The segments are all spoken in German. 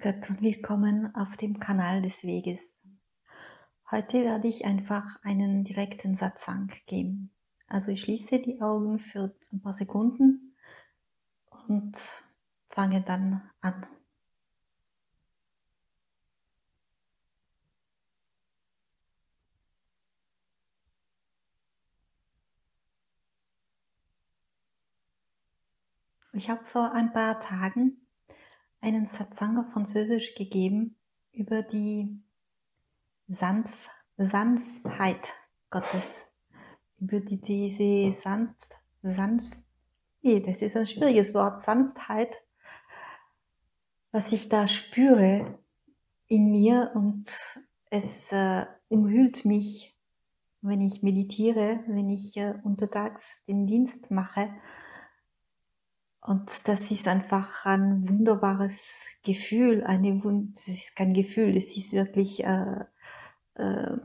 Gott und willkommen auf dem Kanal des Weges. Heute werde ich einfach einen direkten Satzang geben. Also ich schließe die Augen für ein paar Sekunden und fange dann an. Ich habe vor ein paar Tagen einen Satsang auf Französisch gegeben über die Sanf Sanftheit Gottes, über die, diese sanft, sanft, nee, das ist ein schwieriges Wort, Sanftheit, was ich da spüre in mir und es äh, umhüllt mich, wenn ich meditiere, wenn ich äh, untertags den Dienst mache und das ist einfach ein wunderbares Gefühl. Eine, das ist kein Gefühl, es ist wirklich äh, äh,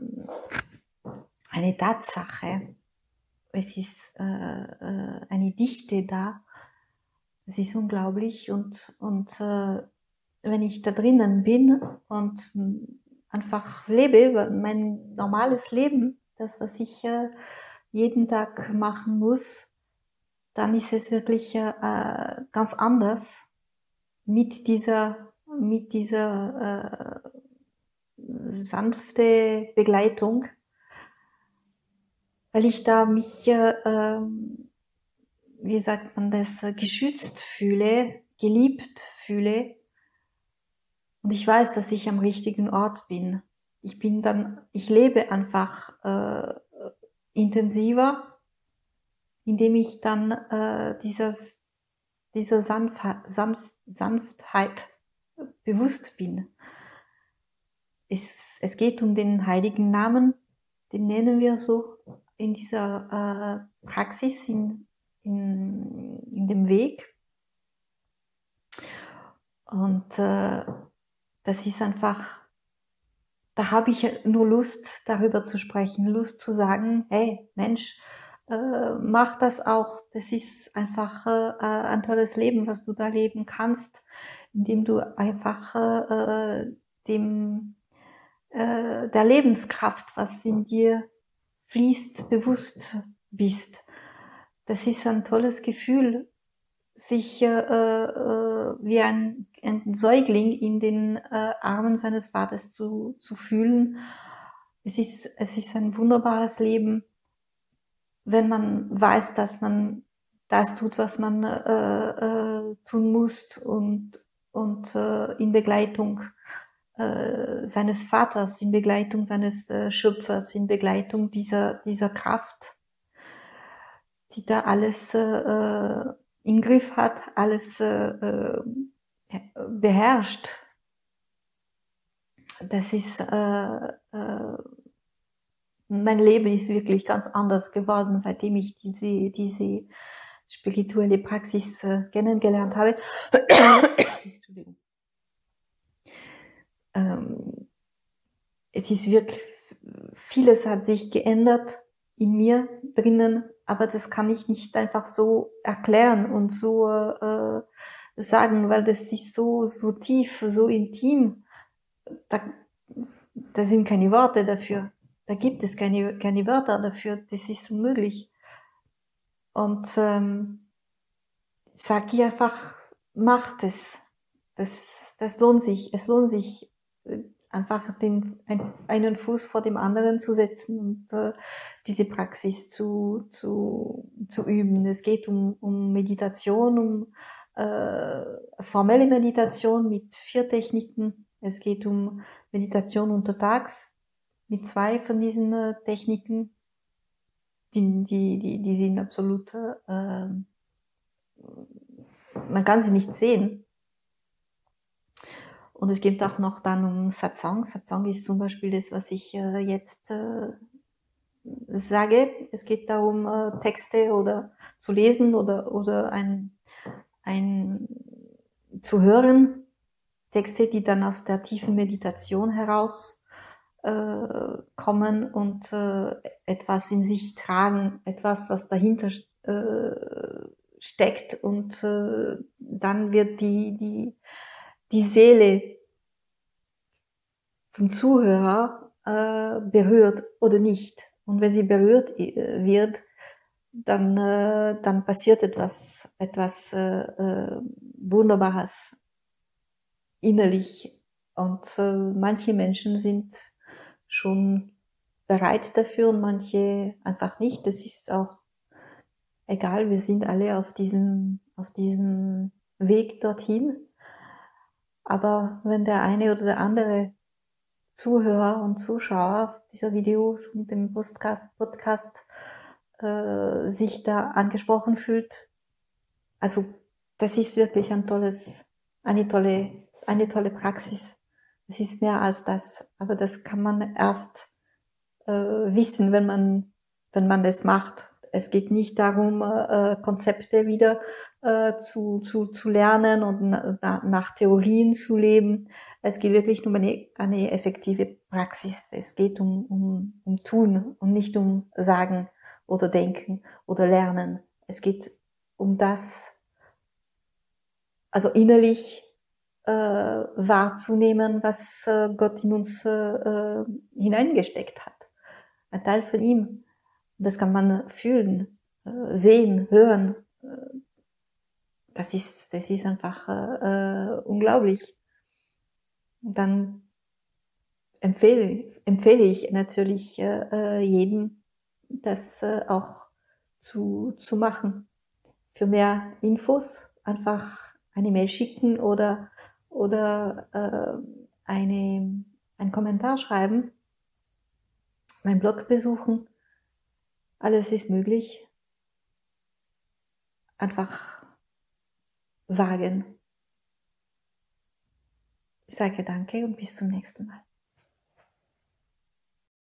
eine Tatsache. Es ist äh, äh, eine Dichte da. Es ist unglaublich. Und, und äh, wenn ich da drinnen bin und einfach lebe, mein normales Leben, das, was ich äh, jeden Tag machen muss, dann ist es wirklich äh, ganz anders mit dieser, mit dieser äh, sanfte Begleitung, weil ich da mich, äh, wie sagt man das, geschützt fühle, geliebt fühle und ich weiß, dass ich am richtigen Ort bin. Ich bin dann, ich lebe einfach äh, intensiver indem ich dann äh, dieses, dieser Sanf Sanf Sanftheit bewusst bin. Es, es geht um den heiligen Namen, den nennen wir so in dieser äh, Praxis, in, in, in dem Weg. Und äh, das ist einfach, da habe ich nur Lust, darüber zu sprechen, Lust zu sagen, hey Mensch, äh, mach das auch. Das ist einfach äh, ein tolles Leben, was du da leben kannst, indem du einfach äh, dem äh, der Lebenskraft, was in dir fließt, bewusst bist. Das ist ein tolles Gefühl, sich äh, äh, wie ein, ein Säugling in den äh, Armen seines Vaters zu, zu fühlen. Es ist, es ist ein wunderbares Leben wenn man weiß, dass man das tut, was man äh, äh, tun muss und, und äh, in Begleitung äh, seines Vaters, in Begleitung seines äh, Schöpfers, in Begleitung dieser, dieser Kraft, die da alles äh, im Griff hat, alles beherrscht. Das ist mein Leben ist wirklich ganz anders geworden, seitdem ich diese, diese spirituelle Praxis äh, kennengelernt habe. Ähm, es ist wirklich, vieles hat sich geändert in mir drinnen, aber das kann ich nicht einfach so erklären und so äh, sagen, weil das ist so, so tief, so intim. Da, da sind keine Worte dafür. Da gibt es keine, keine Wörter dafür, das ist unmöglich. Und ähm, sag ihr einfach, macht es. Das, das lohnt sich. Es lohnt sich, äh, einfach den, ein, einen Fuß vor dem anderen zu setzen und äh, diese Praxis zu, zu, zu üben. Es geht um, um Meditation, um äh, formelle Meditation mit vier Techniken. Es geht um Meditation untertags, mit zwei von diesen äh, Techniken, die, die, die, die sind absolut, äh, man kann sie nicht sehen. Und es geht auch noch dann um Satsang. Satsang ist zum Beispiel das, was ich äh, jetzt äh, sage. Es geht darum, äh, Texte oder zu lesen oder, oder ein, ein, zu hören. Texte, die dann aus der tiefen Meditation heraus kommen und äh, etwas in sich tragen, etwas, was dahinter äh, steckt und äh, dann wird die, die, die Seele vom Zuhörer äh, berührt oder nicht. Und wenn sie berührt äh, wird, dann, äh, dann passiert etwas, etwas äh, äh, Wunderbares innerlich. Und äh, manche Menschen sind schon bereit dafür und manche einfach nicht. Das ist auch egal, wir sind alle auf diesem, auf diesem Weg dorthin. Aber wenn der eine oder der andere Zuhörer und Zuschauer dieser Videos und dem Podcast, Podcast äh, sich da angesprochen fühlt, also das ist wirklich ein tolles, eine tolle, eine tolle Praxis. Es ist mehr als das, aber das kann man erst äh, wissen, wenn man, wenn man das macht. Es geht nicht darum, äh, Konzepte wieder äh, zu, zu, zu lernen und na, nach Theorien zu leben. Es geht wirklich um eine, eine effektive Praxis. Es geht um, um, um Tun und nicht um Sagen oder Denken oder Lernen. Es geht um das, also innerlich äh, wahrzunehmen, was äh, Gott in uns äh, äh hineingesteckt hat. Ein Teil von ihm. Das kann man fühlen, äh, sehen, hören. Äh, das ist, das ist einfach unglaublich. Und dann empfehle, empfehle ich natürlich jedem, das auch zu, zu machen. Für mehr Infos einfach eine Mail schicken oder, oder äh, eine, einen Kommentar schreiben, mein Blog besuchen. Alles ist möglich. Einfach wagen. Ich sage danke und bis zum nächsten Mal.